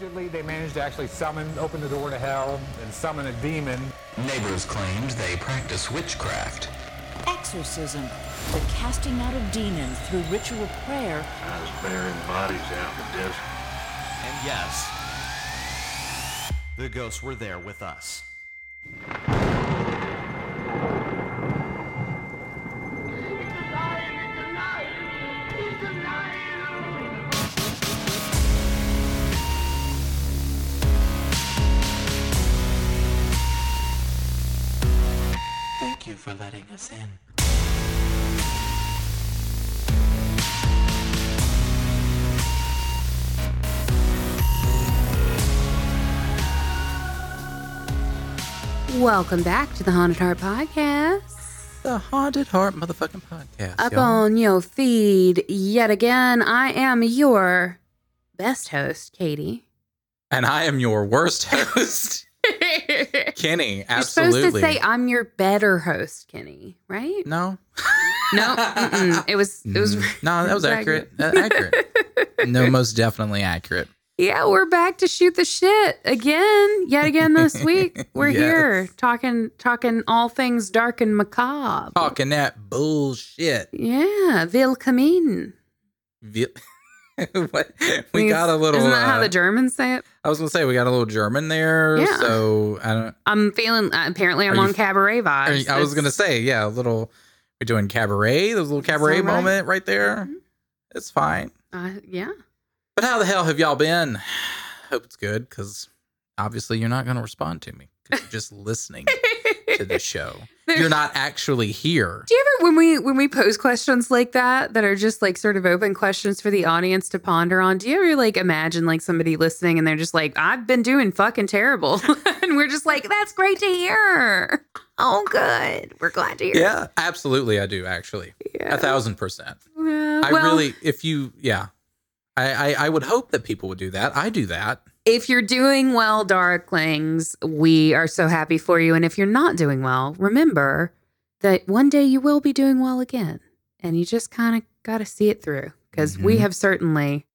Allegedly, they managed to actually summon, open the door to hell, and summon a demon. Neighbors claimed they practice witchcraft. Exorcism, the casting out of demons through ritual prayer. I was burying bodies out in the desert. And yes, the ghosts were there with us. For letting us in. Welcome back to the Haunted Heart Podcast. The Haunted Heart motherfucking podcast. Up y'all. on your feed yet again. I am your best host, Katie. And I am your worst host, Kenny. absolutely. You're supposed to say I'm your better host, Kenny, right? no. No, mm-mm. it was it was no, that was accurate. Uh, accurate. No, most definitely accurate. Yeah, we're back to shoot the shit again, yet again this week. We're Yes. here talking talking all things dark and macabre. Talking that bullshit. Yeah, willkommen. Vi- what? We got a little. Isn't that how uh, the Germans say it? I was gonna say we got a little German there. Yeah. So I don't. I'm feeling. Apparently, I'm Are you- on cabaret vibes. mean, I was gonna say yeah, a little. We're doing cabaret. There's a little cabaret right. moment right there. Mhm. It's fine. Uh, yeah. But how the hell have y'all been? Hope it's good because obviously you're not going to respond to me you're just listening to the show. You're not actually here. Do you ever when we when we pose questions like that that are just like sort of open questions for the audience to ponder on? Do you ever like imagine like somebody listening and they're just like, "I've been doing fucking terrible," and we're just like, "That's great to hear." Oh, good. We're glad to hear. Yeah, absolutely. I do actually. Yeah. A thousand percent. Yeah, I well, really, if you, yeah, I, I, I would hope that people would do that. I do that. If you're doing well, Darklings, we are so happy for you. And if you're not doing well, remember that one day you will be doing well again. And you just kind of got to see it through because we Mhm. have certainly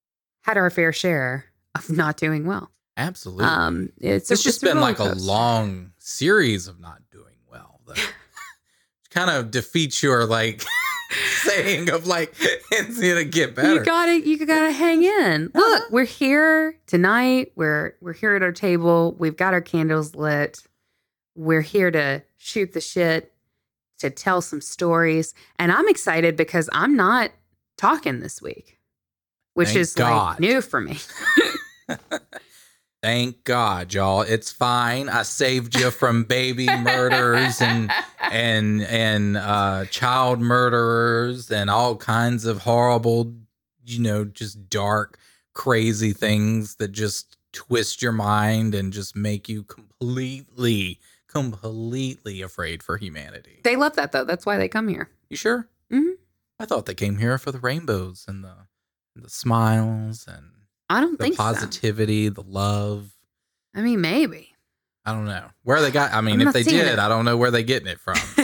had our fair share of not doing well. Absolutely. Um, it's, it's a- just it's been like a long series of not doing well. That kind of defeats your like saying of like it's gonna get better. You gotta, you gotta hang in. Uh-huh. Look, we're here tonight. We're we're here at our table. We've got our candles lit. We're here to shoot the shit, to tell some stories, and I'm excited because I'm not talking this week, which Thank is God. like new for me. Thank God, y'all. It's fine. I saved you from baby murders and and and uh, child murderers and all kinds of horrible, you know, just dark, crazy things that just twist your mind and just make you completely, completely afraid for humanity. They love that though. That's why they come here. You sure? Mm-hmm. I thought they came here for the rainbows and the and the smiles and I don't the think so. positivity, the love. I mean, maybe. I don't know where they got. I mean, I'm if they did, it. I don't know where they getting it from.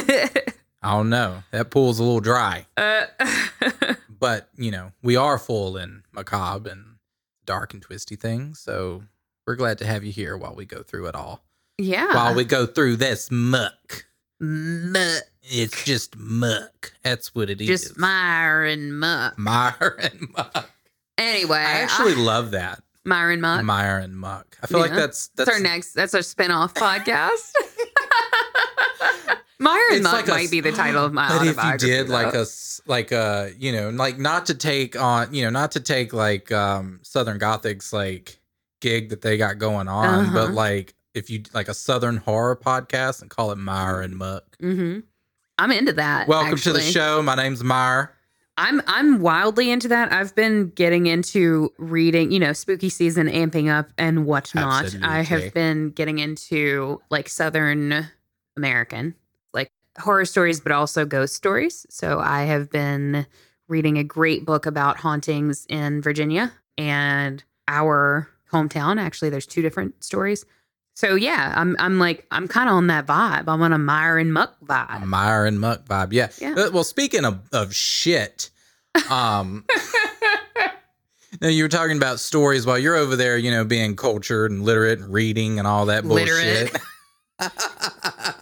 I don't know. That pool's a little dry, uh, but you know we are full in macabre and dark and twisty things. So we're glad to have you here while we go through it all. yeah. While we go through this muck, muck. It's just muck. That's what it is. just mire and muck. mire and muck. Anyway, I actually love that and muck. and muck. I feel like that's That's, our next. That's our spin-off podcast. And It's Muck like a- might be the title of my But if you autobiography. did like a like a you know like not to take on you know not to take like um Southern Gothic's like gig that they got going on, Uh-huh. but like if you like a Southern horror podcast and call it and Muck. Mhm. I'm into that. Welcome to the show. My name's Mire. I'm I'm wildly into that. I've been getting into reading, you know, spooky season amping up and whatnot. I have been getting into like Southern American, like horror stories, but also ghost stories. So I have been reading a great book about hauntings in Virginia and our hometown. Actually, there's two different stories. So yeah, I'm I'm like I'm kind of on that vibe. I'm on a mire and muck A vibe. Mire and Muck vibe. Yeah. Yeah. Uh, Well, speaking of, of shit, um, No, you were talking about stories while you're over there, you know, being cultured and literate and reading and all that bullshit.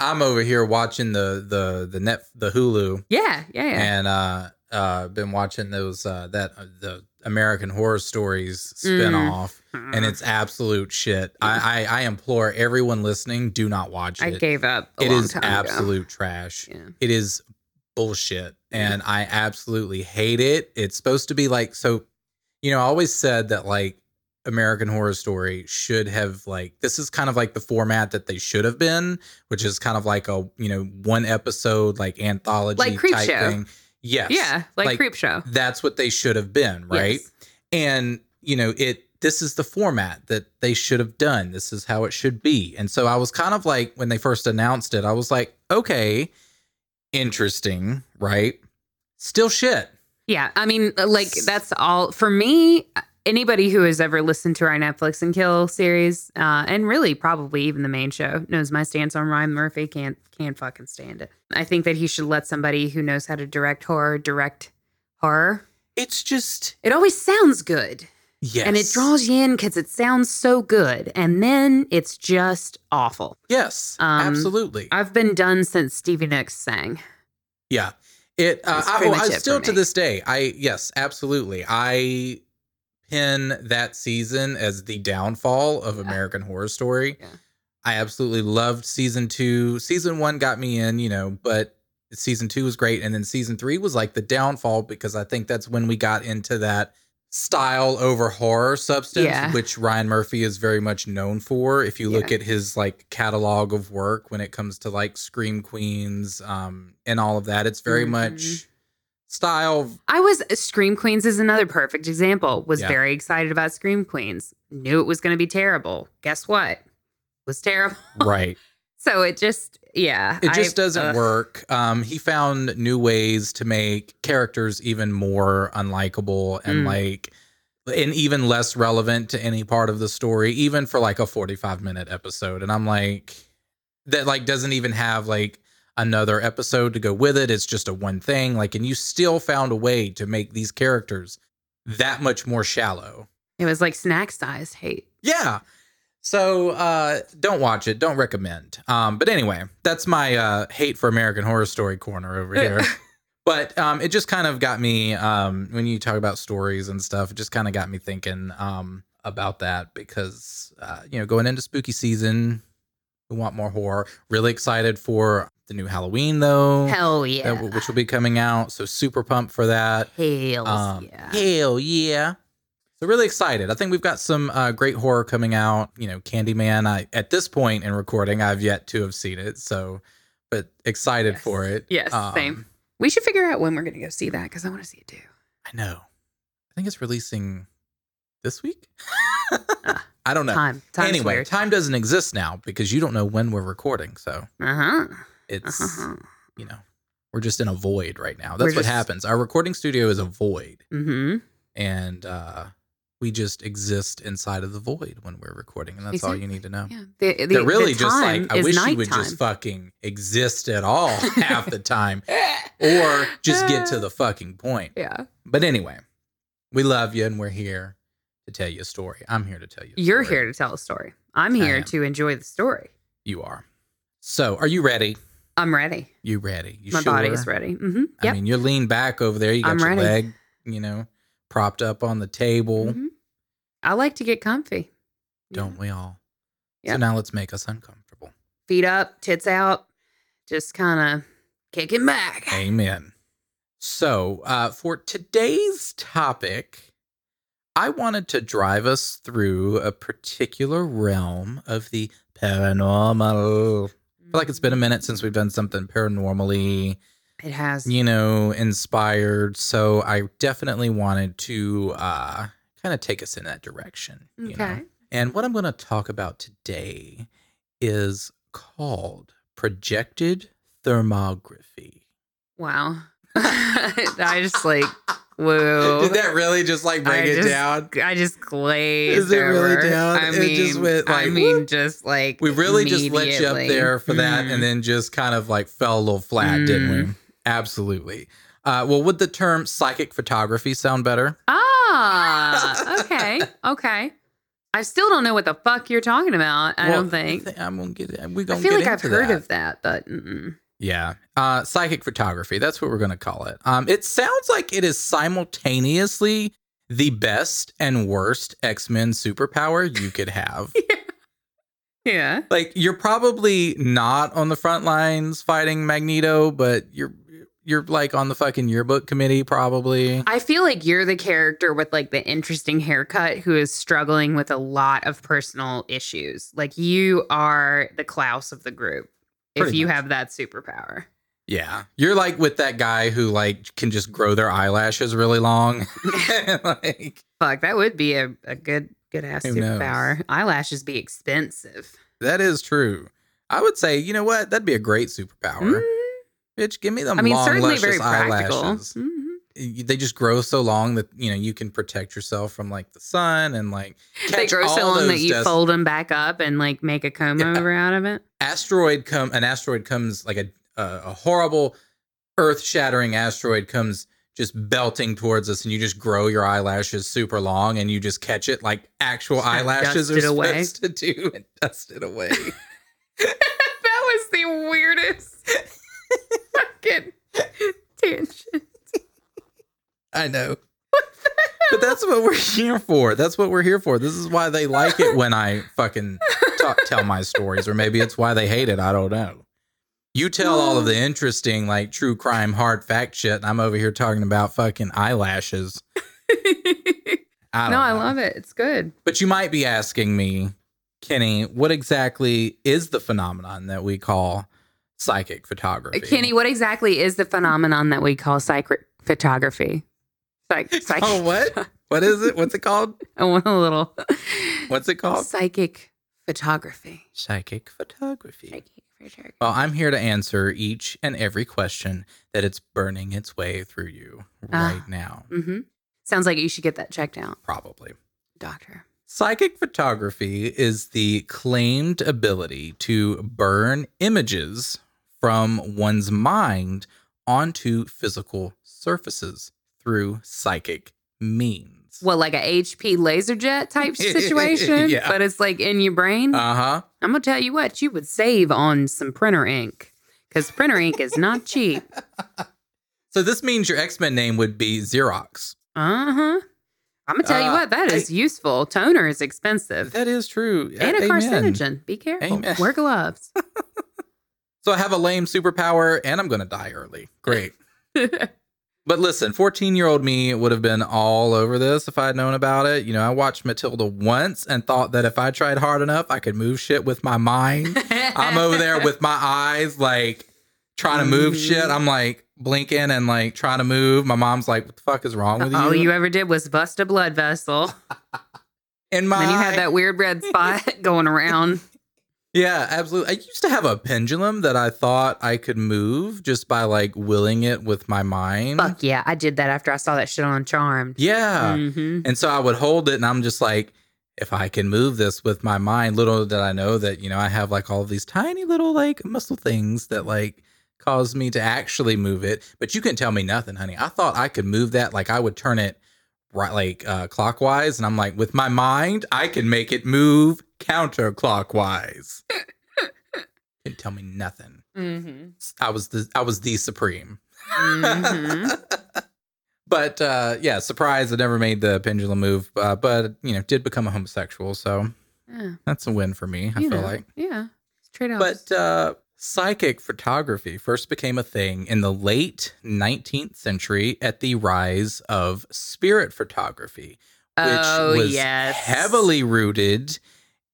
I'm over here watching the the the net the Hulu Yeah, yeah, yeah. and uh uh been watching those uh that uh, the American Horror Stories spinoff Mm. and it's absolute shit. I, I I implore everyone listening, do not watch it. I gave up. A It long is time ago. absolute trash. Yeah. It is bullshit. And I absolutely hate it. It's supposed to be like, so, you know, I always said that like American Horror Story should have like, this is kind of like the format that they should have been, which is kind of like a, you know, one episode, like anthology Like Creep type Show. thing. Yes. Yeah, like, Like, Creep Show. That's what they should have been, right? Yes. and you know it this is the format that they should have done this is how it should be and so i was kind of like when they first announced it i was like okay interesting right still shit Yeah, I mean, like that's all for me. Anybody who has ever listened to our Netflix and Kill series, uh, and really probably even the main show, knows my stance on Ryan Murphy. Can't can't fucking stand it. I think that he should let somebody who knows how to direct horror direct horror. it's just It always sounds good, yes and it draws you in because it sounds so good, and then it's just awful. yes Um, absolutely I've been done since Stevie Nicks sang. Yeah. It uh, I, I it still to this day, I yes, absolutely. I pin that season as the downfall of American Horror Story. Yeah. I absolutely loved season 2. Season 1 got me in, you know, but season 2 was great and then season 3 was like the downfall because I think that's when we got into that style over horror substance Yeah. which Ryan Murphy is very much known for if you look Yeah. at his like catalog of work when it comes to like Scream Queens um and all of that it's very Mhm. much style I was Scream Queens is another perfect example. Was Yeah. very excited about Scream Queens. Knew it was going to be terrible. Guess what? Was terrible. right So it just yeah. it just I- doesn't work um he found new ways to make characters even more unlikable and Mm. like and even less relevant to any part of the story even for like a 45 minute episode and i'm like that like doesn't even have like another episode to go with it it's just a one thing like and you still found a way to make these characters that much more shallow It was like snack size hate. yeah. So uh don't watch it. Don't recommend. Um but anyway, that's my uh hate for American Horror Story corner over here. but um it just kind of got me um when you talk about stories and stuff, it just kind of got me thinking um about that because uh you know, going into spooky season, we want more horror. Really excited for the new Halloween though. Hell that yeah. w- which will be coming out. So super pumped for that. Hell Um, yeah. Hell yeah. So really excited. I think we've got some uh, great horror coming out. You know, Candyman. I at this point in recording, I've yet to have seen it. So, but excited Yes. for it. Yes, Um, same. We should figure out when we're going to go see that because I want to see it too. I know. I think it's releasing this week. I don't know. Time. Time's anyway, weird. time doesn't exist now because you don't know when we're recording. So Uh huh. It's Uh-huh. you know we're just in a void right now. We're That's what just- happens. Our recording studio is a void. Mm-hmm. and uh, we just exist inside of the void when we're recording, and that's all you need to know. Yeah. The, the, They're really the just like I is wish you would just fucking exist at all half the time, or just get to the fucking point. Yeah. But anyway, we love you, and we're here to tell you a story. I'm here to tell you. You're here to tell a story. I'm here to enjoy the story. You are. So, are you ready? I'm ready. You ready? You My sure? body is ready. Mm-hmm. I mean, you're leaned back over there. You got I'm your ready. leg, you know, propped up on the table. Mhm. I like to get comfy. Don't we all? So now let's make us uncomfortable. Feet up, tits out, just kind of kicking back. Amen. So, uh, for today's topic, I wanted to drive us through a particular realm of the paranormal. I feel like it's been a minute since we've done something paranormally, It has. you know, inspired. So, I definitely wanted to uh, kind of take us in that direction. You know? Okay. And what I'm going to talk about today is called projected thoughtography. Wow. I just like, whoa. Did that really just like break I it just- down? I just glazed Is it really down? I It mean, just went I like, mean, whoop. just like We really just let you up there for that Mm. and then just kind of like fell a little flat, didn't we? Mm. Absolutely. Uh, well, would the term psychic photography sound better? Ah, okay, okay. I still don't know what the fuck you're talking about. I Well, don't think. I'm gonna get it. We I gonna I feel get like I've into heard that. of that, but mm-mm. Yeah. Uh, psychic photography. That's what we're going to call it. Um, it sounds like it is simultaneously the best and worst X Men superpower you could have. yeah. like, you're probably not on the front lines fighting Magneto, but you're. You're like on the fucking yearbook committee, probably. I feel like you're the character with like the interesting haircut who is struggling with a lot of personal issues. Like you are the Klaus of the group if you much. have that superpower. Yeah. You're like with that guy who like can just grow their eyelashes really long. like Fuck, that would be a, a good good ass Who knows? superpower. Eyelashes be expensive. that is true. I would say, you know what? That'd be a great superpower. Bitch, give me them Mm. I mean, long, certainly luscious very practical. eyelashes. Mhm. They just grow so long that you know you can protect yourself from like the sun and like They grow so long that you dust- fold them back up and like make a comb Yeah. over out of it. asteroid come an asteroid comes like a a, a horrible earth shattering asteroid comes just belting towards us and you just grow your eyelashes super long and you just catch it like actual Just eyelashes are supposed to do and dust it away. that was the weirdest fucking tangent. I know. but that's what we're here for. That's what we're here for. This is why they like it when I fucking talk, tell my stories, or maybe it's why they hate it. I don't know. You tell all of the interesting, like true crime, hard fact shit, and I'm over here talking about fucking eyelashes. I no, don't I know. love it. It's good. But you might be asking me, Kenny, what exactly is the phenomenon that we call psychic photography? Kenny, what exactly is the phenomenon that we call psychic photography? Psych, Oh, what? What is it? What's it called? I want a little. What's it called? Psychic photography. Psychic photography. Psychic photography. Well, I'm here to answer each and every question that it's burning its way through you Ah. right now. Mm-hmm. Sounds like you should get that checked out, Probably. doctor. Psychic photography is the claimed ability to burn images from one's mind onto physical surfaces through psychic means. Well, like a HP laser jet type situation, Yeah. but it's like in your brain. Uh huh. I'm gonna tell you what, you would save on some printer ink because printer ink is not cheap. So this means your X Men name would be Xerox. Uh huh. I'm gonna tell you Uh, what, that is useful. Toner is expensive That is true. and a Amen. carcinogen. Be careful. Amen. Wear gloves. So I have a lame superpower and I'm to die early. Great. But listen, 14 year old me would have been all over this if I'd known about it. You know, I watched Matilda once and thought that if I tried hard enough, I could move shit with my mind. I'm over there with my eyes, like trying to move Mm-hmm. shit. I'm like blinking and like trying to move. My mom's like, what the fuck is wrong with you? All you ever did was bust a blood vessel. In my then you had that weird red spot going around. Yeah, absolutely. I used to have a pendulum that I thought I could move just by like willing it with my mind. Fuck yeah, I did that after I saw that shit on Charmed. Yeah. hmm And so I would hold it and I'm just like, if I can move this with my mind, little did I know that, you know, I have like all of these tiny little like muscle things that like cause me to actually move it. But you can tell me nothing, honey. I thought I could move that. Like I would turn it right like uh clockwise. And I'm like, with my mind, I can make it move counterclockwise. can tell me nothing. Mm-hmm. I was the I was the supreme. hmm But uh, yeah, surprise! I never made the pendulum move, uh, but you know, did become a homosexual, so Yeah, that's a win for me. I you feel know, like. yeah, trade-offs. But uh, psychic photography first became a thing in the late 19th century at the rise of spirit photography, which oh was yes, heavily rooted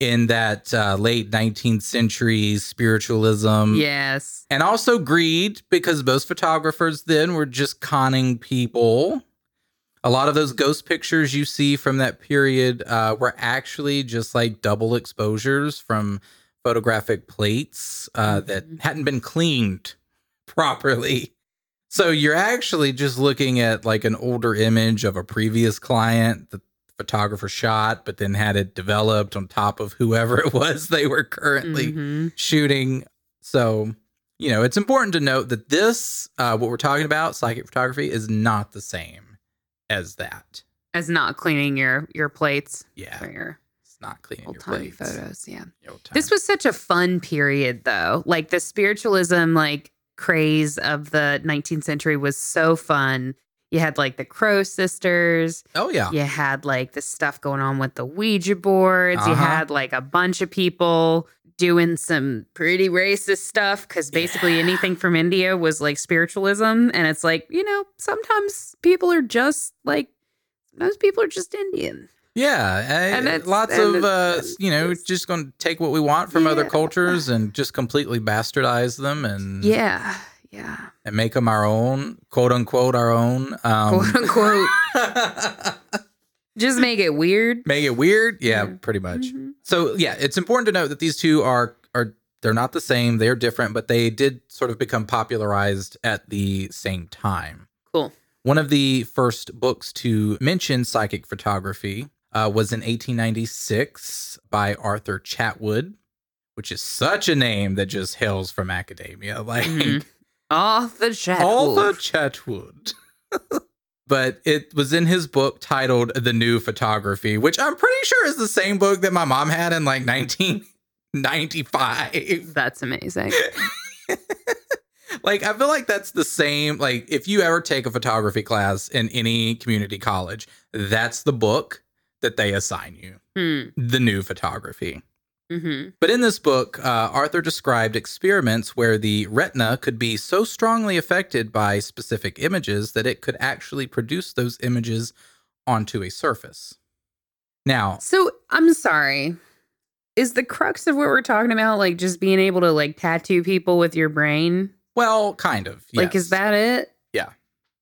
in that uh, late 19th century spiritualism yes. and also greed because most photographers then were just conning people. A lot of those ghost pictures you see from that period uh, were actually just like double exposures from photographic plates uh, that hadn't been cleaned properly. So you're actually just looking at like an older image of a previous client that the photographer shot, but then had it developed on top of whoever it was they were currently Mhm. shooting. So, you know, it's important to note that this, uh, what we're talking about, psychic photography, is not the same as that. As not cleaning your your plates Yeah, your not cleaning old your timey plates. photos. Yeah. This was such a fun period though. Like the spiritualism like craze of the 19th century was so fun. You had like the Crow sisters. oh yeah, You had like the stuff going on with the Ouija boards. You Uh-huh. had like a bunch of people doing some pretty racist stuff because basically Yeah. anything from India was like spiritualism. And it's like, you know, sometimes people are just like, most people are just Indian. Yeah. eh, And lots and of uh, you know, just going to take what we want from other cultures and just completely bastardize them and Yeah. Yeah. and make them our own, quote unquote, our own. Um, Quote unquote. just make it weird. make it weird. Yeah, Yeah. pretty much. Mhm. So yeah, it's important to note that these two are are they're not the same. They're different, but they did sort of become popularized at the same time. Cool. One of the first books to mention psychic photography uh, was in 1896 by Arthur Chatwood, which is such a name that just hails from academia, like Mhm. Off the chat. Arthur Chatwood. but it was in his book titled The New Photography, which I'm pretty sure is the same book that my mom had in like 1995. That's amazing. like, I feel like that's the same. Like, if you ever take a photography class in any community college, that's the book that they assign you Hmm. The New Photography. Mm-hmm. But in this book, uh, Arthur described experiments where the retina could be so strongly affected by specific images that it could actually produce those images onto a surface. Now, So I'm sorry. Is the crux of what we're talking about like just being able to like tattoo people with your brain? well, kind of. Like, is that it?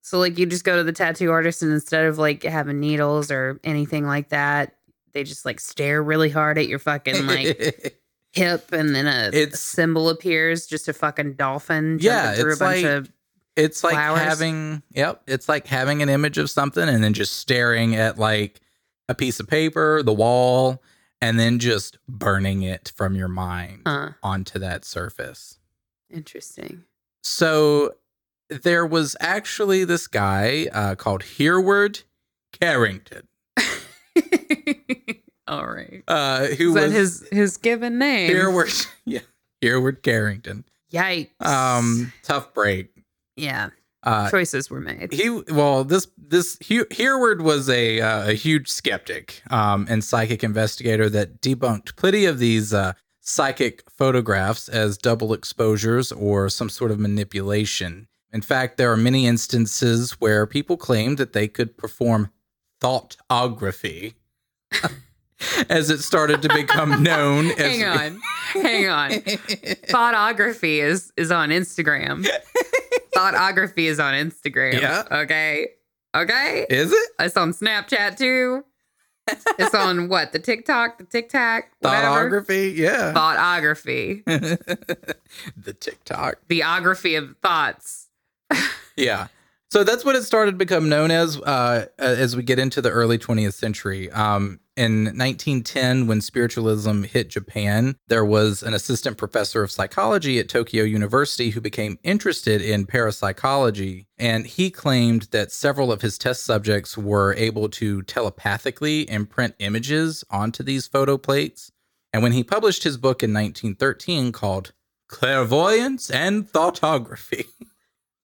So like you just go to the tattoo artist and instead of like having needles or anything like that, they just like stare really hard at your fucking like hip and then a It's- symbol appears, just a fucking dolphin jumping Yeah, through a it's bunch like- of it's like flowers? having, yep, it's like having an image of something and then just staring at like a piece of paper, the wall, and then just burning it from your mind uh onto that surface. interesting. So there was actually this guy uh, called Hereward Carrington, All right. uh, who Is that was his his given name? Hereward, yeah, Hereward Carrington. Yikes. Um, tough break. yeah. Uh, Choices were made. he well, this this He- Hereward was a uh, a huge skeptic um, and psychic investigator that debunked plenty of these uh, psychic photographs as double exposures or some sort of manipulation. In fact, there are many instances where people claim that they could perform thoughtography. as it started to become known as Hang on. Hang on. Thoughtography is is on Instagram. Thoughtography is on Instagram. Yeah. Okay. Okay. Is it? It's on Snapchat too. It's on what? The TikTok, the TikTok. Thoughtography? Yeah. Thoughtography. the TikTok. Theography of thoughts. Yeah. So that's what it started to become known as uh, as we get into the early 20th century. Um, in 1910, when spiritualism hit Japan, there was an assistant professor of psychology at Tokyo University who became interested in parapsychology. And he claimed that several of his test subjects were able to telepathically imprint images onto these photo plates. And when he published his book in 1913 called Clairvoyance and Thoughtography,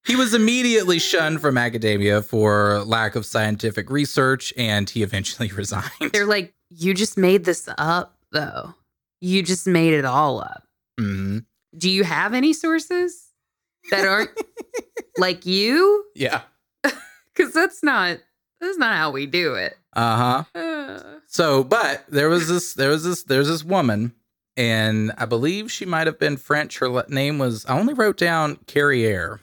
he was immediately shunned from academia for lack of scientific research, and he eventually resigned. They're like, you just made this up, though. You just made it all up. Mhm. Do you have any sources that aren't like you? Yeah. Because that's not that's not how we do it. Uh huh. Uh, So, but there was this, there was this, there's this woman, and I believe she might have been French. Her name was, I only wrote down Carriere.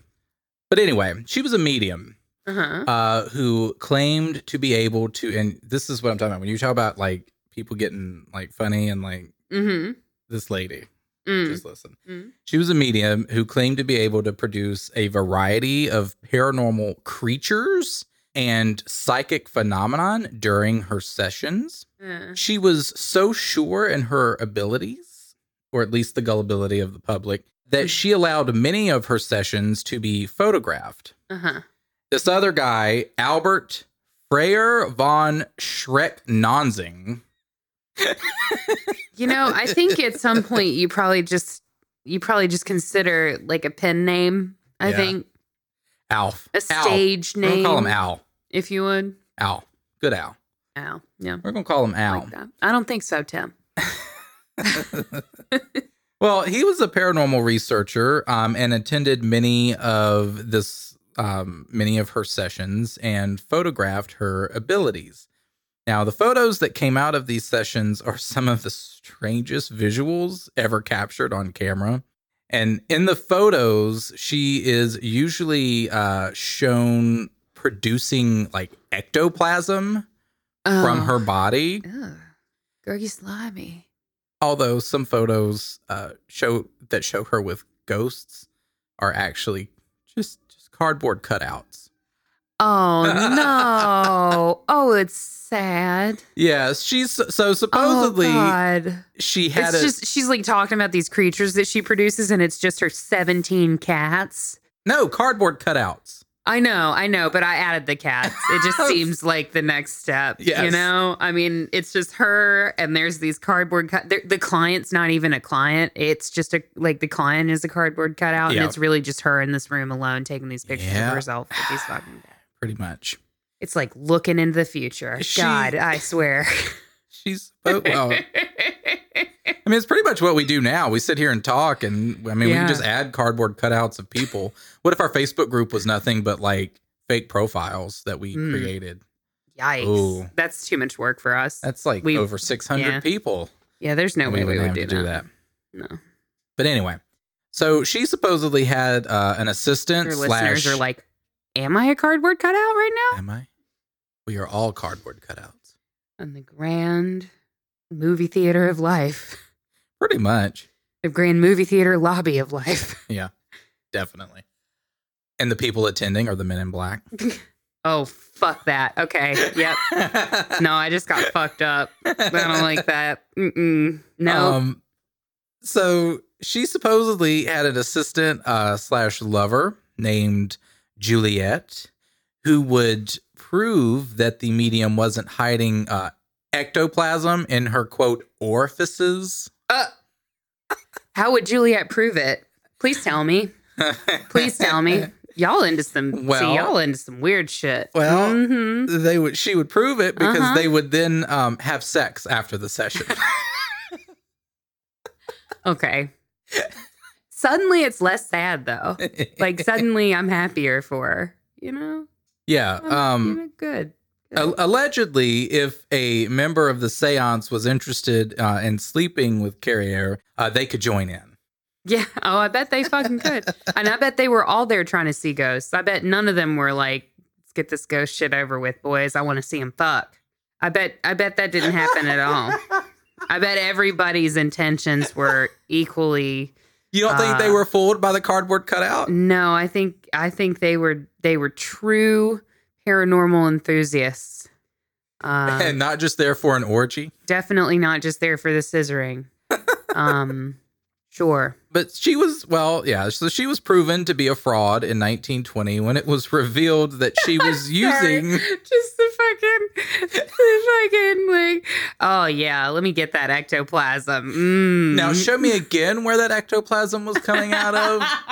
But anyway, she was a medium uh-huh. uh, who claimed to be able to, and this is what I'm talking about. When you talk about like people getting like funny and like Mm-hmm. this lady, Mm. just listen. Mm. She was a medium who claimed to be able to produce a variety of paranormal creatures and psychic phenomenon during her sessions. Uh, She was so sure in her abilities, or at least the gullibility of the public, that she allowed many of her sessions to be photographed. uh-huh. This other guy, Albert Freyer von Schreck-Nonsing. You know, I think at some point you probably just you probably just consider like a pen name. I Yeah. think Alf. a stage We're gonna name, call him Al. if you would. Al. Good Al. Al, yeah, We're gonna call him Al. like that. I don't think so, Tim. Well, he was a paranormal researcher um, and attended many of this, um, many of her sessions and photographed her abilities. Now, the photos that came out of these sessions are some of the strangest visuals ever captured on camera. And in the photos, she is usually uh, shown producing like ectoplasm from Oh. her body Ugh. Gorgy slimy. Although some photos uh, show that show her with ghosts are actually just just cardboard cutouts. Oh no! oh, it's sad. Yes, she's so supposedly oh, God. she had It's a just she's like talking about these creatures that she produces, and it's just her seventeen cats. no cardboard cutouts. I know, I know, but I added the cats. It just seems like the next step. You know, I mean, it's just her, and there's these cardboard cut. The, client's not even a client. It's just a like the client is a cardboard cutout, and it's really just her in this room alone taking these pictures of herself with these fucking. Pretty much, It's like looking into the future. She- God, I swear. she's oh, well. I mean, it's pretty much what we do now. We sit here and talk, and I mean, we Yeah. can just add cardboard cutouts of people. What if our Facebook group was nothing but like fake profiles that we Mm. created? Yikes. Ooh. That's too much work for us. That's like We- over six hundred yeah. people. yeah, there's no way we wouldn't do that. that. No. But anyway, so she supposedly had uh, an assistant Your slash. listeners are like, Am I a cardboard cutout right now? Am I? We are all cardboard cutouts. On the grand movie theater of life. Pretty much. The grand movie theater lobby of life. Yeah, definitely. And the people attending are the men in black. Oh, fuck that. Okay. Yep. No, I just got fucked up. I don't like that. Mm-mm. No. Um, so she supposedly had an assistant uh, slash lover named Juliet, who would prove that the medium wasn't hiding uh, ectoplasm in her quote orifices. Uh, how would Juliet prove it? Please tell me. Please tell me. Y'all into some Well- see y'all into some weird shit. Well, Mhm. they would she would prove it because Uh-huh. they would then um, have sex after the session. okay. Suddenly it's less sad though. Like suddenly I'm happier for her. You know? Yeah. Um, good. Al- Allegedly, if a member of the seance was interested uh, in sleeping with Carriere, uh, they could join in. Yeah. Oh, I bet they fucking could. and I bet they were all there trying to see ghosts. I bet none of them were like, let's get this ghost shit over with, boys. I want to see him fuck. I bet I bet that didn't happen at all. I bet everybody's intentions were equally You don't think they Uh, were fooled by the cardboard cutout? no, I think I think they were they were true paranormal enthusiasts. Uh, and not just there for an orgy? definitely not just there for the scissoring. Um, sure. But she was, well, yeah. So she was proven to be a fraud in 1920 when it was revealed that she was using. just the fucking, the fucking like, oh yeah, let me get that ectoplasm. Mm. Now, show me again where that ectoplasm was coming out of.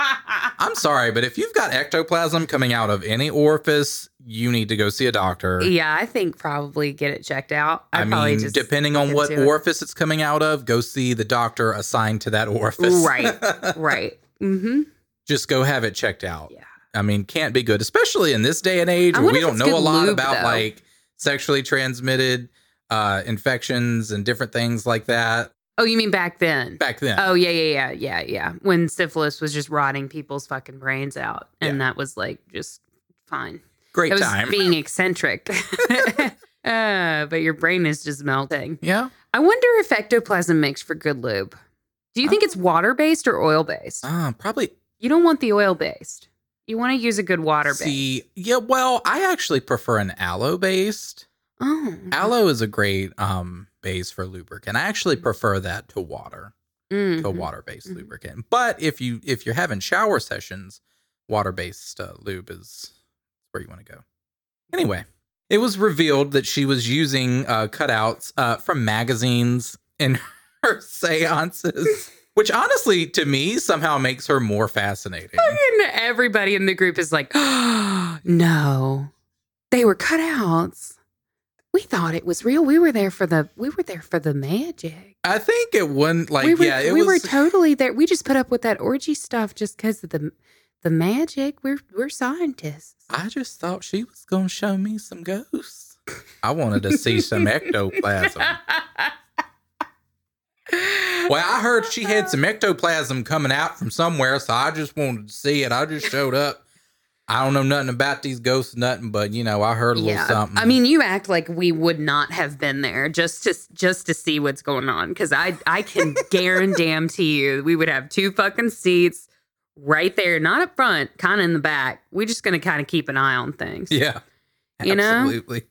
I'm sorry, but if you've got ectoplasm coming out of any orifice, you need to go see a doctor. yeah, I think probably get it checked out. I I'd probably mean, just depending on what into it. orifice it's coming out of, go see the doctor assigned to that orifice. Right, right. Mm-hmm. Just go have it checked out. Yeah. I mean, can't be good, especially in this day and age where we don't know a lot lube, about though. like sexually transmitted uh, infections and different things like that Oh, you mean back then? back then. Oh yeah, yeah, yeah, yeah, yeah. When syphilis was just rotting people's fucking brains out, and that was like just fine. Great It was time. being eccentric. uh, but your brain is just melting. yeah. I wonder if ectoplasm makes for good lube. Do you think it's water based or oil based? Uh, probably You don't want the oil based. You want to use a good water based. see. Yeah. Well, I actually prefer an aloe based. Oh, Aloe is a great um, base for lubricant. I actually prefer that to water. Mhm. to water-based Mhm. lubricant. But if you if you're having shower sessions, water-based uh, lube is where you want to go. Anyway, It was revealed that she was using uh, cutouts uh, from magazines in her seances, which honestly, to me, somehow makes her more fascinating. And everybody in the group is like, oh, no, they were cutouts. We thought it was real. We were there for the we were there for the magic. I think it wouldn't like we were, yeah, it we was were totally there. We just put up with that orgy stuff just because of the the magic. We're we're scientists. I just thought she was gonna show me some ghosts. I wanted to see some ectoplasm. Well, I heard she had some ectoplasm coming out from somewhere, so I just wanted to see it. I just showed up. I don't know nothing about these ghosts, nothing, but you know, I heard a little something. I mean, you act like we would not have been there just to just to see what's going on because I I can guarantee you we would have two fucking seats right there, not up front, kind of in the back. We're just gonna kind of keep an eye on things. yeah, You know? absolutely.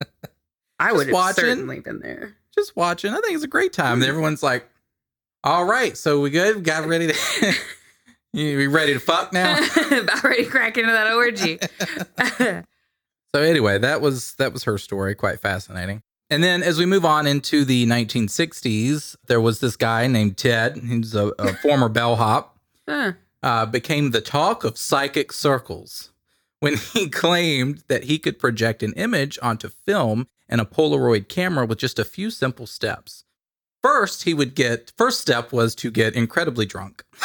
I would have certainly been there. Just watching. I think it's a great time. And everyone's like, "All right, so we good? Got ready to." you we ready to fuck now? About ready to crack into that orgy. So anyway, that was that was her story, quite fascinating. And then as we move on into the 1960s, there was this guy named Ted. He's a, a former bellhop. Huh. Uh, became the talk of psychic circles when he claimed that he could project an image onto film and a Polaroid camera with just a few simple steps. First, he would get first step was to get incredibly drunk.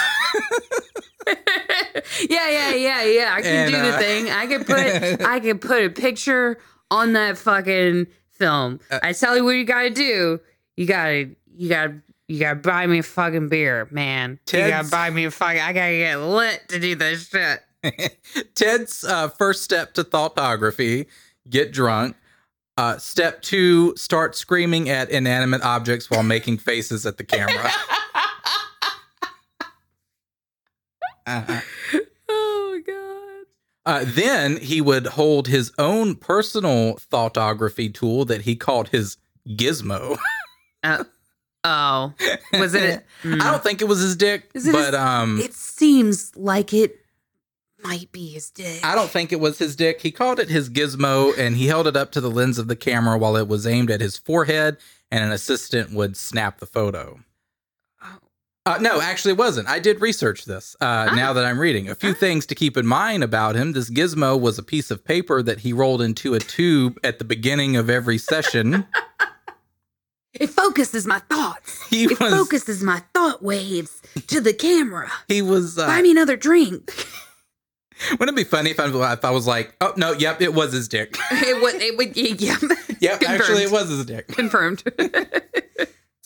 yeah, yeah, yeah, yeah. I can And, do the uh, thing. I can put I can put a picture on that fucking film. Uh, I tell you what you gotta do. You gotta you gotta you gotta buy me a fucking beer, man. you gotta buy me a fucking I gotta get lit to do this shit. Ted's uh, first step to thoughtography get drunk. Uh, step two, start screaming at inanimate objects while making faces at the camera. Uh-huh. Oh god. Uh, then he would hold his own personal thoughtography tool that he called his gizmo. Uh, oh. Was it Mm. I don't think it was his dick, Is it but his- um, it seems like it might be his dick. I don't think it was his dick. He called it his gizmo and he held it up to the lens of the camera while it was aimed at his forehead, and an assistant would snap the photo. Oh. Uh, no, actually, it wasn't. I did research this uh, now that I'm reading. A few things to keep in mind about him this gizmo was a piece of paper that he rolled into a tube at the beginning of every session. It focuses my thoughts. He it was, focuses my thought waves to the camera. he was, uh, Buy me another drink. wouldn't it be funny if I, if I was like, oh, no, yep, it was his dick. it would. It would. Yeah. yep, actually, it was his dick. Confirmed.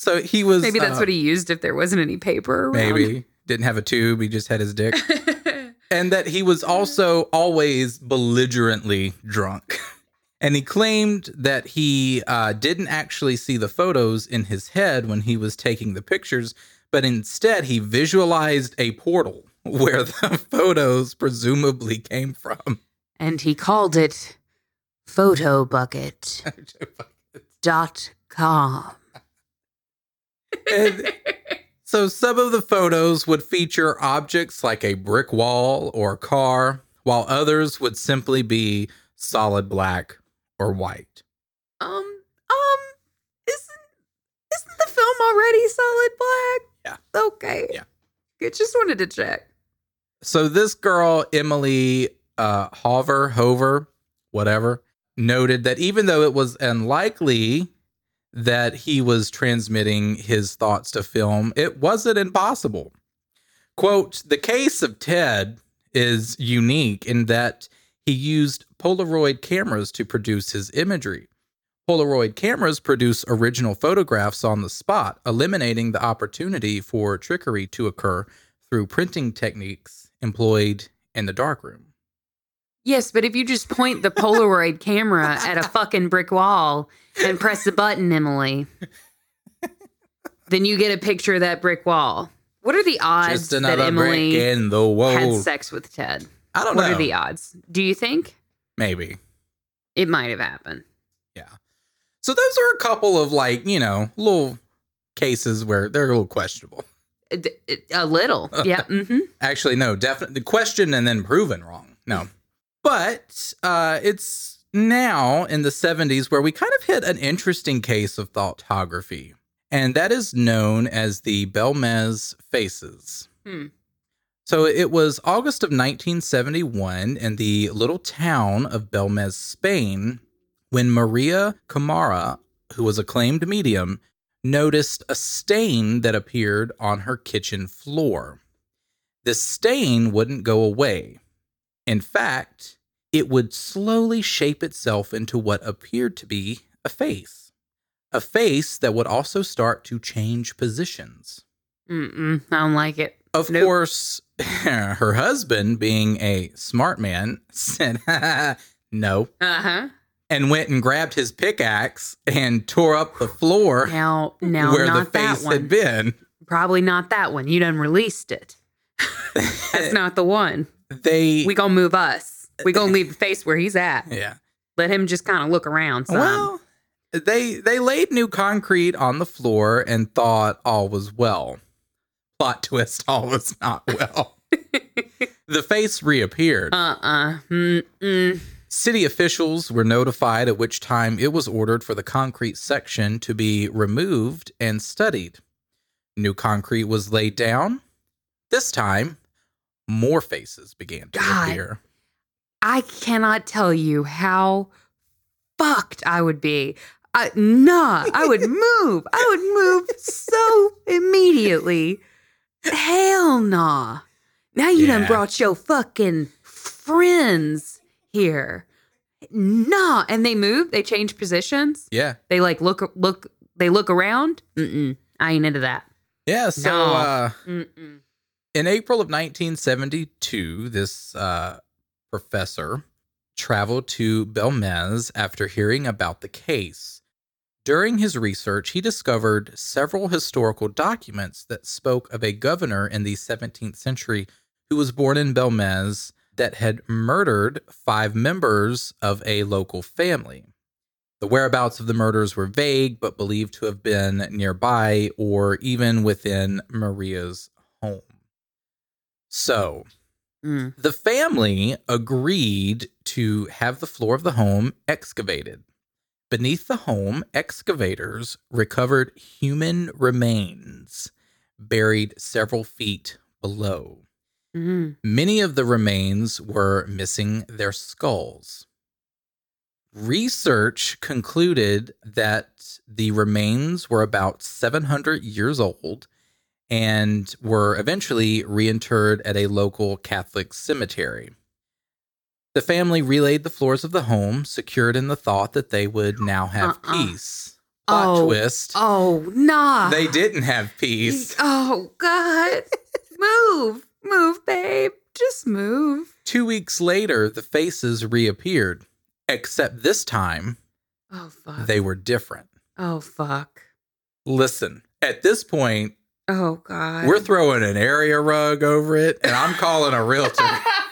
So he was. maybe that's uh, what he used if there wasn't any paper. Around. Maybe didn't have a tube. He just had his dick. and that he was also always belligerently drunk. And he claimed that he uh, didn't actually see the photos in his head when he was taking the pictures, but instead he visualized a portal where the photos presumably came from. and he called it photobucket dot com. And so some of the photos would feature objects like a brick wall or a car, while others would simply be solid black or white. Um. Um. Isn't isn't the film already solid black? Yeah. Okay. Yeah. Good. Just wanted to check. So this girl, Emily uh, Hover, Hover, whatever, noted that even though it was unlikely that he was transmitting his thoughts to film, it wasn't impossible. Quote, the case of Ted is unique in that he used Polaroid cameras to produce his imagery. Polaroid cameras produce original photographs on the spot, eliminating the opportunity for trickery to occur through printing techniques employed in the darkroom. Yes, but if you just point the Polaroid camera at a fucking brick wall and press the button, Emily, then you get a picture of that brick wall. What are the odds that Emily in the had sex with Ted? I don't What know. are the odds? Do you think Maybe. it might have happened? Yeah. So those are a couple of like, you know, little cases where they're a little questionable. A little, yeah. hmm Actually, no, definitely the question and then proven wrong. No. But uh it's now in the 70s where we kind of hit an interesting case of thoughtography, and that is known as the Belmez Faces. Hmm. So it was August of 1971 in the little town of Belmez, Spain, when Maria Camara, who was a claimed medium, noticed a stain that appeared on her kitchen floor. The stain wouldn't go away. In fact, it would slowly shape itself into what appeared to be a face. A face that would also start to change positions. Mm-mm, I don't like it. Of Nope. course, her husband, being a smart man, said no Uh huh. and went and grabbed his pickaxe and tore up the floor Now, now, where the face one. had been. Probably not that one. You done released it. That's not the one. They, We gonna move us. We gonna leave the face where he's at. yeah. Let him just kind of look around. Some. Well, they they laid new concrete on the floor and thought all was well. Plot twist: all was not well. the face reappeared. uh uh Mm-mm. City officials were notified, at which time it was ordered for the concrete section to be removed and studied. New concrete was laid down. This time, more faces began to God. appear. I cannot tell you how fucked I would be. I, nah, I would move. I would move so immediately. Hell nah. Now you done Yeah. brought your fucking friends here. Nah. And they move, they change positions. Yeah. They like look look they look around. Mm-mm. I ain't into that. Yeah. So, No. uh, Mm-mm. in April of 1972, this uh, professor traveled to Belmez after hearing about the case. During his research, he discovered several historical documents that spoke of a governor in the 17th century who was born in Belmez that had murdered five members of a local family. The whereabouts of the murders were vague, but believed to have been nearby or even within Maria's home. So, Mm. the family agreed to have the floor of the home excavated. Beneath the home, excavators recovered human remains buried several feet below. Mm. Many of the remains were missing their skulls. Research concluded that the remains were about 700 years old and were eventually reinterred at a local Catholic cemetery. The family relayed the floors of the home, secured in the thought that they would now have Uh-uh. peace. Plot Oh. twist. Oh nah. They didn't have peace. Oh God. move. Move, babe. Just move. Two weeks later, the faces reappeared, except this time Oh fuck. they were different. oh fuck. Listen, at this point, Oh God. we're throwing an area rug over it, and I'm calling a realtor.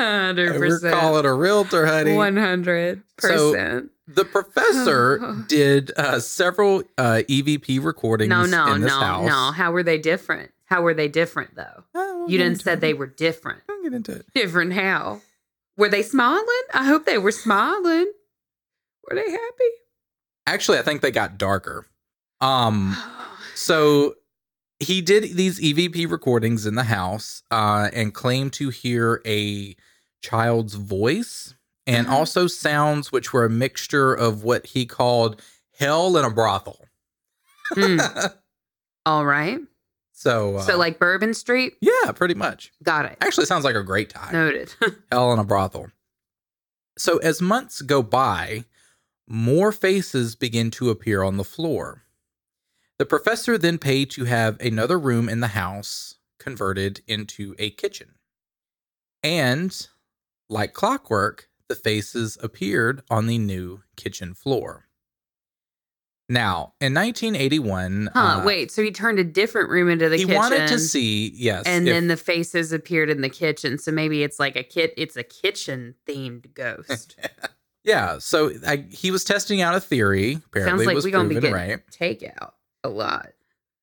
Hundred we're percent. calling a realtor, honey. One hundred percent. So The professor did uh, several uh, EVP recordings No, no, in this no, house. no. How were they different? How were they different though? Oh, You didn't said it. they were different. We'll get into it. Different how? Were they smiling? I hope they were smiling. Were they happy? Actually, I think they got darker. Um, so he did these EVP recordings in the house uh, and claimed to hear a child's voice and Uh-huh. also sounds which were a mixture of what he called hell and a brothel. Hmm. All right. so, uh, so like Bourbon Street. yeah, pretty much. Got it. Actually, sounds like a great time. Noted. Hell and a brothel. So as months go by, more faces begin to appear on the floor. The professor then paid to have another room in the house converted into a kitchen. And, like clockwork, the faces appeared on the new kitchen floor. Now, in 1981, Huh. uh, wait. So he turned a different room into the he kitchen. He wanted to see, yes, and if- then the faces appeared in the kitchen. So maybe it's like a kit. It's a kitchen themed ghost. yeah. So I, he was testing out a theory. Apparently, Sounds like was we're gonna be getting right. takeout a lot.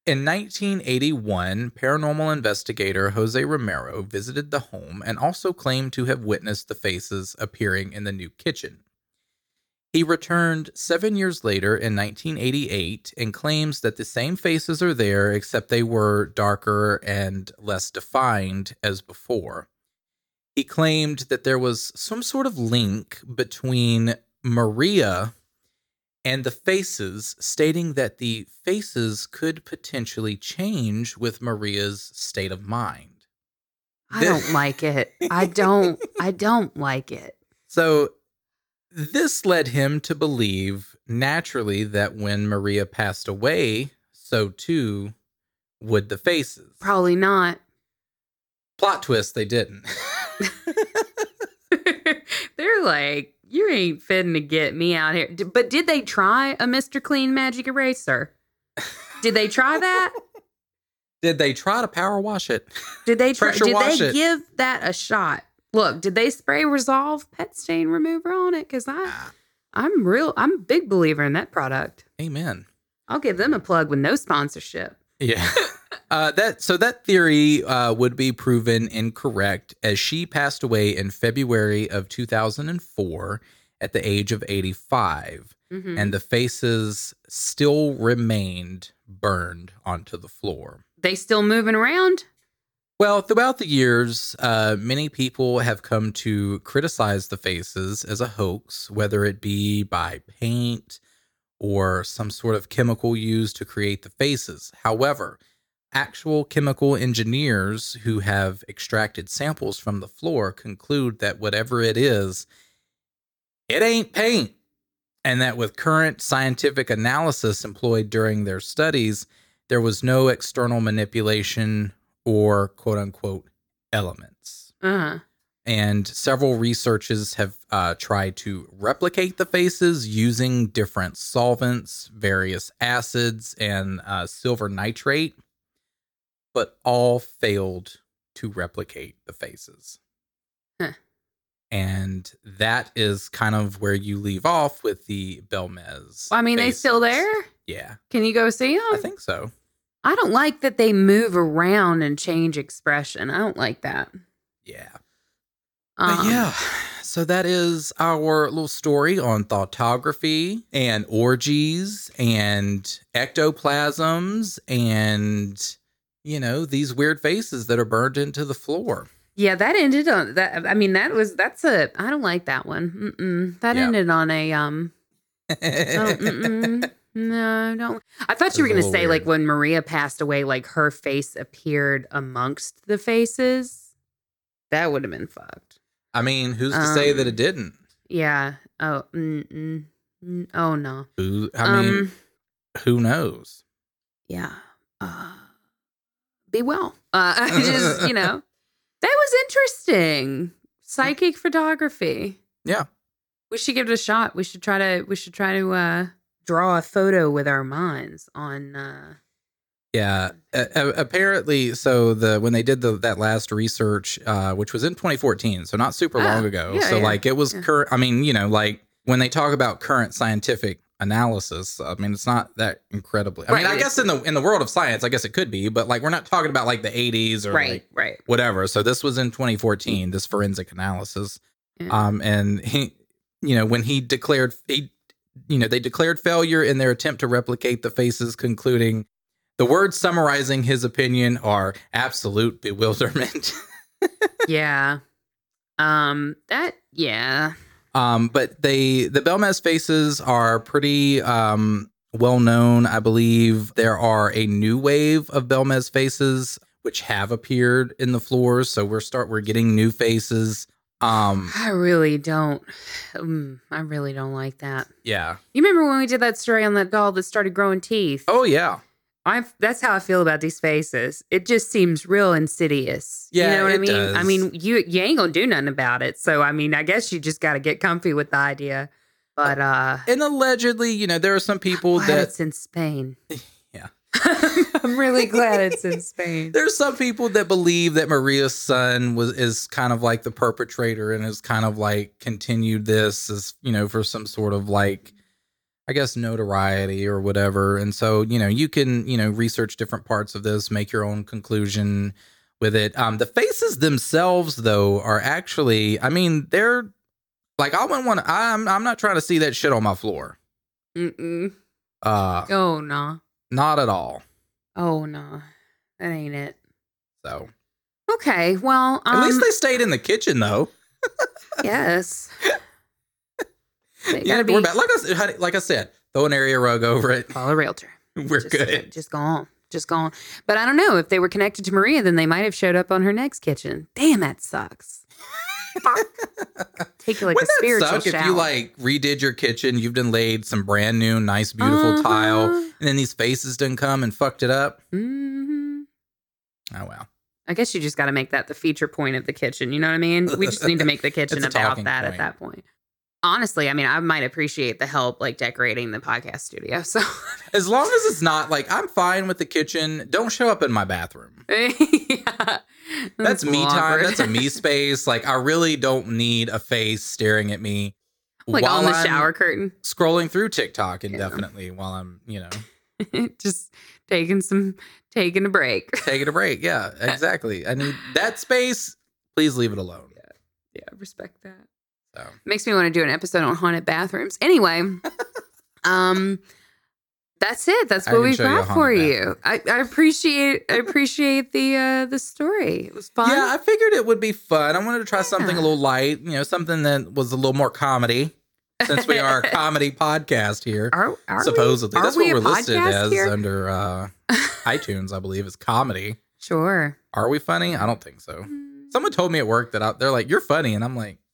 In 1981, paranormal investigator Jose Romero visited the home and also claimed to have witnessed the faces appearing in the new kitchen. He returned seven years later in 1988 and claims that the same faces are there, except they were darker and less defined as before. He claimed that there was some sort of link between Maria and the faces, stating that the faces could potentially change with Maria's state of mind. I don't like it. I don't. I don't like it. So, this led him to believe naturally that when Maria passed away, so too would the faces. Probably not. Plot twist, they didn't. They're like, you ain't fitting to get me out here. But did they try a Mr. Clean Magic Eraser? Did they try that? Did they try to power wash it? Did they try? Did they it. give that a shot? Look, did they spray Resolve pet stain remover on it? Because I, Ah. I'm real. I'm a big believer in that product. Amen. I'll give them a plug with no sponsorship. Yeah. Uh, that so that theory uh, would be proven incorrect as she passed away in February of 2004 at the age of 85, Mhm. and the faces still remained burned onto the floor. They still moving around? Well, throughout the years, uh, many people have come to criticize the faces as a hoax, whether it be by paint or some sort of chemical used to create the faces. However, actual chemical engineers who have extracted samples from the floor conclude that whatever it is, it ain't paint. And that with current scientific analysis employed during their studies, there was no external manipulation or quote unquote elements. Uh-huh. And several researchers have uh, tried to replicate the faces using different solvents, various acids, and uh, silver nitrate, but all failed to replicate the faces. Huh. And that is kind of where you leave off with the Belmez. I mean, they still there? Yeah, Can you go see them? I think so. I don't like that they move around and change expression. I don't like that. Yeah. Um, yeah, so that is our little story on thoughtography and orgies and ectoplasms and you know these weird faces that are burned into the floor. Yeah, that ended on that. I mean, that was that's a. I don't like that one. Mm-mm. That Yeah. ended on a um. oh. No, don't. I thought you were gonna say little like when Maria passed away, like her face appeared amongst the faces. That would have been fucked. I mean, who's to say that Um, it didn't? Yeah. Oh. Mm-mm. Mm, Oh no. Who? I mean, um. who knows? Yeah. Uh, be well. Uh, I just you know that was interesting. Psychic photography. Yeah. We should give it a shot. We should try to we should try to uh draw a photo with our minds on uh Yeah, uh, apparently. So the when they did the that last research, uh, which was in 2014, so not super long Ah, ago. yeah, so yeah, like it was yeah. current. I mean, you know, like when they talk about current scientific analysis, I mean, it's not that incredibly. I mean, I guess in the in the world of science, I guess it could be, but like we're not talking about like the 80s or right, like right. whatever. So this was in 2014. This forensic analysis, Yeah. um, and he, you know, when he declared he, you know, they declared failure in their attempt to replicate the faces, concluding the words summarizing his opinion are absolute bewilderment. yeah. Um that yeah. Um, but they the Belmez faces are pretty um well known. I believe there are a new wave of Belmez faces which have appeared in the floors. So we're start we're getting new faces. Um, I really don't um, I really don't like that. yeah. You remember when we did that story on that doll that started growing teeth? Oh yeah. I that's how I feel about these faces. It just seems real insidious. Yeah, you know what I mean. I mean, you you ain't gonna do nothing about it. So I mean, I guess you just got to get comfy with the idea. But uh, And allegedly, you know, there are some people glad that it's in Spain. Yeah. I'm really glad it's in Spain. there's some people that believe that Maria's son was is kind of like the perpetrator and has kind of like continued this as you know for some sort of like I guess notoriety or whatever. And so, you know, you can, you know, research different parts of this, make your own conclusion with it. Um, the faces themselves, though, are actually, I mean, they're like I wouldn't want to. I'm I'm not trying to see that shit on my floor. Mm-mm. Uh, Oh no. not at all. Oh no. That ain't it. So Okay. Well, um, at least they stayed in the kitchen, though. yes. Yeah, be we're back. Like I said, like I said, throw an area rug over it. call a realtor. We're just, good. Just go on. Just go on. But I don't know if they were connected to Maria, then they might have showed up on her next kitchen. Damn, that sucks. Take like Wouldn't a spiritual that suck shower. if you like redid your kitchen, you've done laid some brand new, nice, beautiful Uh-huh. tile, and then these faces didn't come and fucked it up? hmm Oh well. I guess you just got to make that the feature point of the kitchen. You know what I mean? We just need to make the kitchen about that point. at that point. Honestly, I mean, I might appreciate the help like decorating the podcast studio. So, As long as it's not like I'm fine with the kitchen, don't show up in my bathroom. yeah, That's a me time. That's a me space. Like I really don't need a face staring at me like on the I'm shower curtain. scrolling through TikTok Yeah. indefinitely while I'm, you know, just taking some taking a break. taking a break. Yeah, exactly. I need that space. Please leave it alone. Yeah. Yeah, respect that. So Makes me want to do an episode on haunted bathrooms. Anyway, um that's it. That's what we've you got for haunted you. I, I appreciate I appreciate the uh the story. It was fun. Yeah, I figured it would be fun. I wanted to try something a little light, you know, something that was a little more comedy, since we are a comedy podcast here. Are, are we- supposedly, are that's we what we're listed as here? under uh, iTunes, I believe, is comedy. Sure. Are we funny? I don't think so. Mm. Someone told me at work that I, they're like, "You're funny," and I'm like, "It's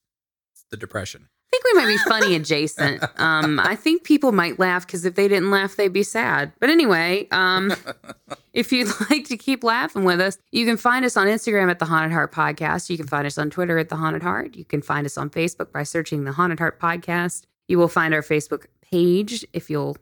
the depression." I think we might be funny adjacent. Um, I think people might laugh because if they didn't laugh, they'd be sad. But anyway, um, if you'd like to keep laughing with us, you can find us on Instagram at the Haunted Heart Podcast. You can find us on Twitter at the Haunted Heart. You can find us on Facebook by searching the Haunted Heart Podcast. You will find our Facebook page if you'll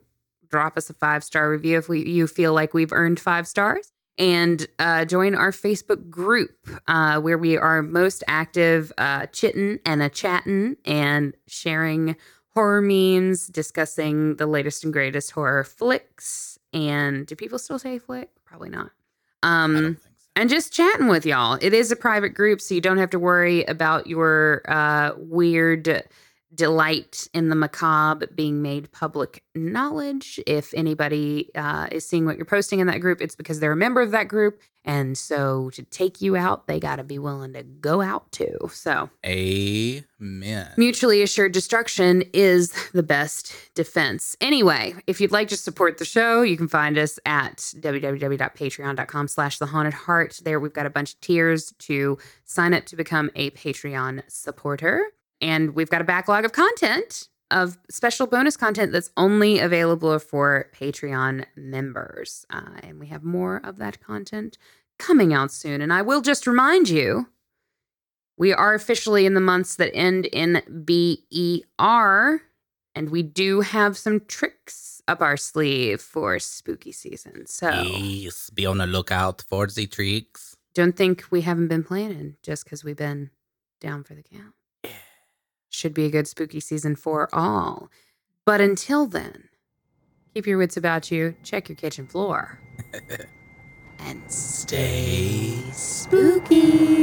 drop us a five star review if we you feel like we've earned five stars and uh, join our Facebook group uh, where we are most active, uh, chitting and a chatting and sharing horror memes, discussing the latest and greatest horror flicks. And do people still say flick? Probably not. Um, don't think so. and just chatting with y'all. It is a private group, so you don't have to worry about your uh, weird delight in the macabre being made public knowledge. If anybody uh, is seeing what you're posting in that group, it's because they're a member of that group. And so to take you out, they got to be willing to go out too. So Amen. mutually assured destruction is the best defense. Anyway, if you'd like to support the show, you can find us at www.patreon.com slash the haunted heart. There we've got a bunch of tiers to sign up to become a Patreon supporter. And we've got a backlog of content of special bonus content that's only available for Patreon members. Uh, and we have more of that content coming out soon. And I will just remind you we are officially in the months that end in BER, and we do have some tricks up our sleeve for spooky season. So Yes, be on the lookout for the tricks. don't think we haven't been planning just because we've been down for the count. Should be a good spooky season for all. But until then, keep your wits about you, check your kitchen floor, and Stay spooky.